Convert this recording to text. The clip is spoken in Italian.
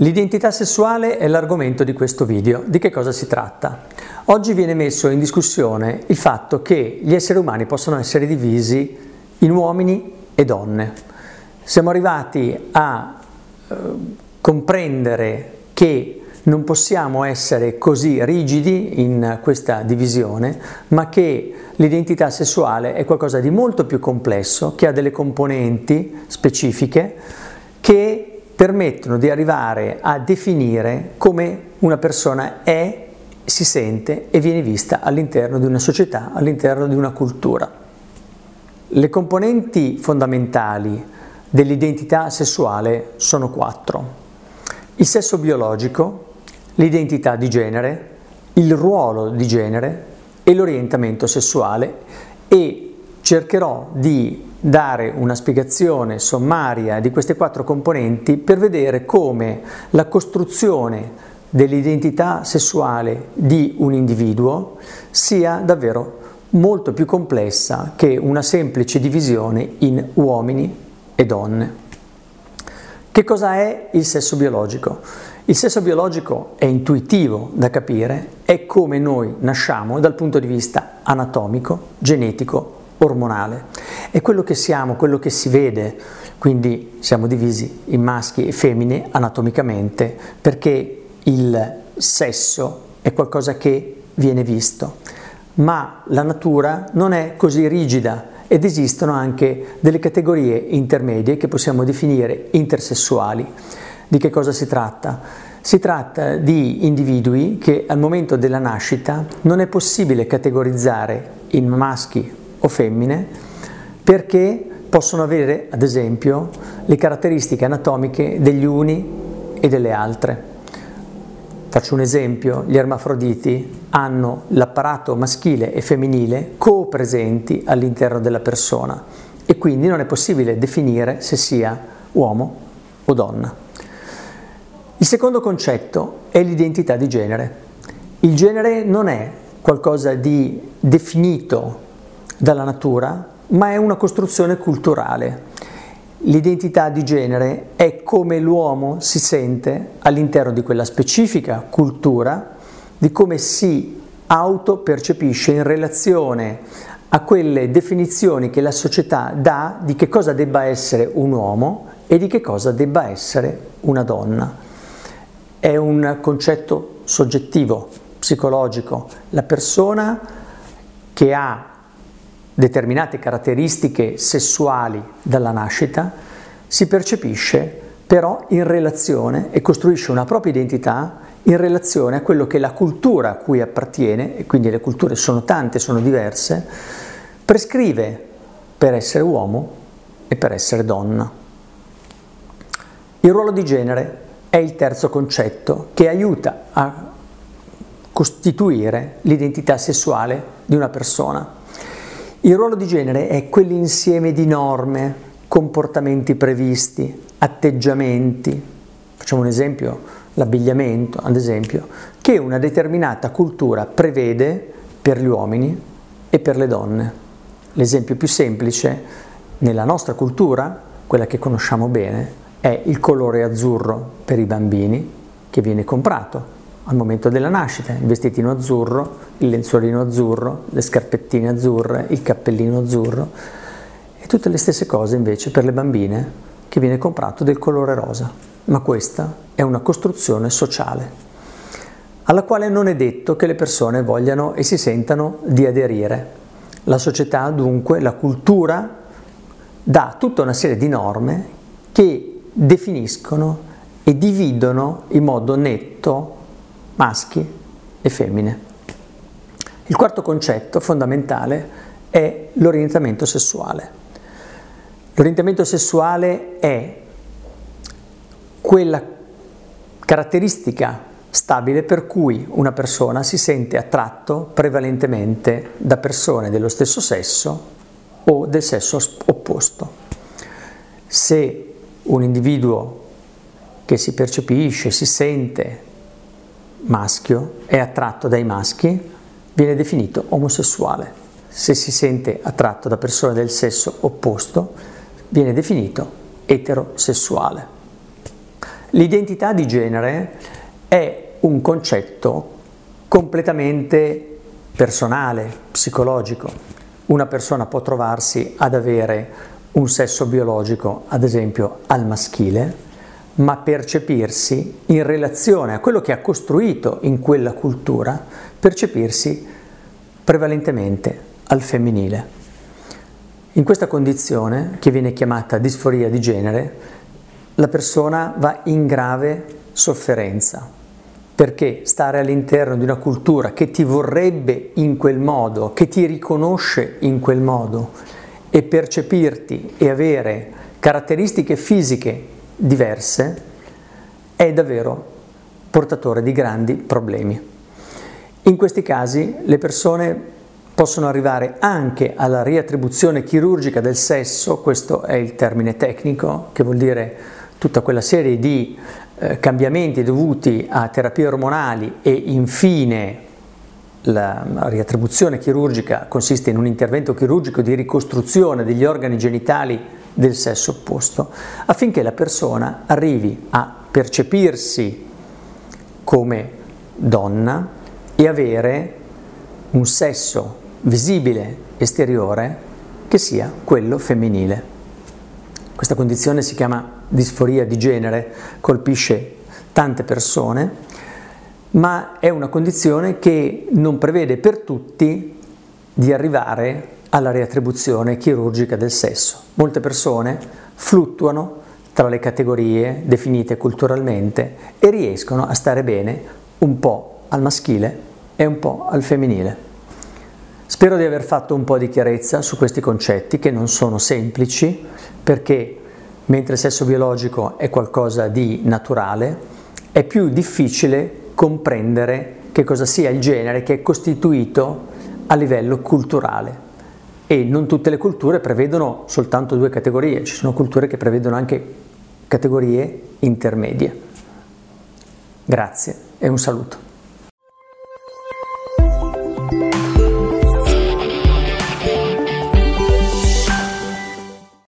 L'identità sessuale è l'argomento di questo video. Di che cosa si tratta? Oggi viene messo in discussione il fatto che gli esseri umani possono essere divisi in uomini e donne. Siamo arrivati a eh, comprendere che non possiamo essere così rigidi in questa divisione, ma che l'identità sessuale è qualcosa di molto più complesso, che ha delle componenti specifiche, che permettono di arrivare a definire come una persona è, si sente e viene vista all'interno di una società, all'interno di una cultura. Le componenti fondamentali dell'identità sessuale sono quattro. Il sesso biologico, l'identità di genere, il ruolo di genere e l'orientamento sessuale e cercherò di dare una spiegazione sommaria di queste quattro componenti per vedere come la costruzione dell'identità sessuale di un individuo sia davvero molto più complessa che una semplice divisione in uomini e donne. Che cosa è il sesso biologico? Il sesso biologico è intuitivo da capire, è come noi nasciamo dal punto di vista anatomico, genetico, ormonale. È quello che siamo, quello che si vede, quindi siamo divisi in maschi e femmine anatomicamente, perché il sesso è qualcosa che viene visto, ma la natura non è così rigida ed esistono anche delle categorie intermedie che possiamo definire intersessuali. Di che cosa si tratta? Si tratta di individui che al momento della nascita non è possibile categorizzare in maschi o femmine perché possono avere, ad esempio, le caratteristiche anatomiche degli uni e delle altre. Faccio un esempio, gli ermafroditi hanno l'apparato maschile e femminile co-presenti all'interno della persona e quindi non è possibile definire se sia uomo o donna. Il secondo concetto è l'identità di genere. Il genere non è qualcosa di definito dalla natura, ma è una costruzione culturale. L'identità di genere è come l'uomo si sente all'interno di quella specifica cultura, di come si autopercepisce in relazione a quelle definizioni che la società dà di che cosa debba essere un uomo e di che cosa debba essere una donna. È un concetto soggettivo, psicologico. La persona che ha determinate caratteristiche sessuali dalla nascita, si percepisce però in relazione e costruisce una propria identità in relazione a quello che la cultura a cui appartiene, e quindi le culture sono tante, sono diverse, prescrive per essere uomo e per essere donna. Il ruolo di genere è il terzo concetto che aiuta a costituire l'identità sessuale di una persona. Il ruolo di genere è quell'insieme di norme, comportamenti previsti, atteggiamenti, facciamo un esempio, l'abbigliamento ad esempio, che una determinata cultura prevede per gli uomini e per le donne. L'esempio più semplice nella nostra cultura, quella che conosciamo bene, è il colore azzurro per i bambini che viene comprato al momento della nascita, il vestitino azzurro, il lenzuolino azzurro, le scarpettine azzurre, il cappellino azzurro e tutte le stesse cose invece per le bambine che viene comprato del colore rosa. Ma questa è una costruzione sociale alla quale non è detto che le persone vogliano e si sentano di aderire. La società dunque, la cultura, dà tutta una serie di norme che definiscono e dividono in modo netto maschi e femmine. Il quarto concetto fondamentale è l'orientamento sessuale. L'orientamento sessuale è quella caratteristica stabile per cui una persona si sente attratto prevalentemente da persone dello stesso sesso o del sesso opposto. Se un individuo che si percepisce, si sente maschio è attratto dai maschi, viene definito omosessuale. Se si sente attratto da persone del sesso opposto, viene definito eterosessuale. L'identità di genere è un concetto completamente personale, psicologico. Una persona può trovarsi ad avere un sesso biologico, ad esempio al maschile, ma percepirsi in relazione a quello che ha costruito in quella cultura, percepirsi prevalentemente al femminile. In questa condizione, che viene chiamata disforia di genere, la persona va in grave sofferenza, perché stare all'interno di una cultura che ti vorrebbe in quel modo, che ti riconosce in quel modo e percepirti e avere caratteristiche fisiche diverse, è davvero portatore di grandi problemi. In questi casi le persone possono arrivare anche alla riattribuzione chirurgica del sesso, questo è il termine tecnico, che vuol dire tutta quella serie di eh, cambiamenti dovuti a terapie ormonali e infine la riattribuzione chirurgica consiste in un intervento chirurgico di ricostruzione degli organi genitali del sesso opposto, affinché la persona arrivi a percepirsi come donna e avere un sesso visibile esteriore che sia quello femminile. Questa condizione si chiama disforia di genere, colpisce tante persone, ma è una condizione che non prevede per tutti di arrivare alla riattribuzione chirurgica del sesso. Molte persone fluttuano tra le categorie definite culturalmente e riescono a stare bene un po' al maschile e un po' al femminile. Spero di aver fatto un po' di chiarezza su questi concetti che non sono semplici perché mentre il sesso biologico è qualcosa di naturale, è più difficile comprendere che cosa sia il genere che è costituito a livello culturale e non tutte le culture prevedono soltanto due categorie, ci sono culture che prevedono anche categorie intermedie. Grazie e un saluto.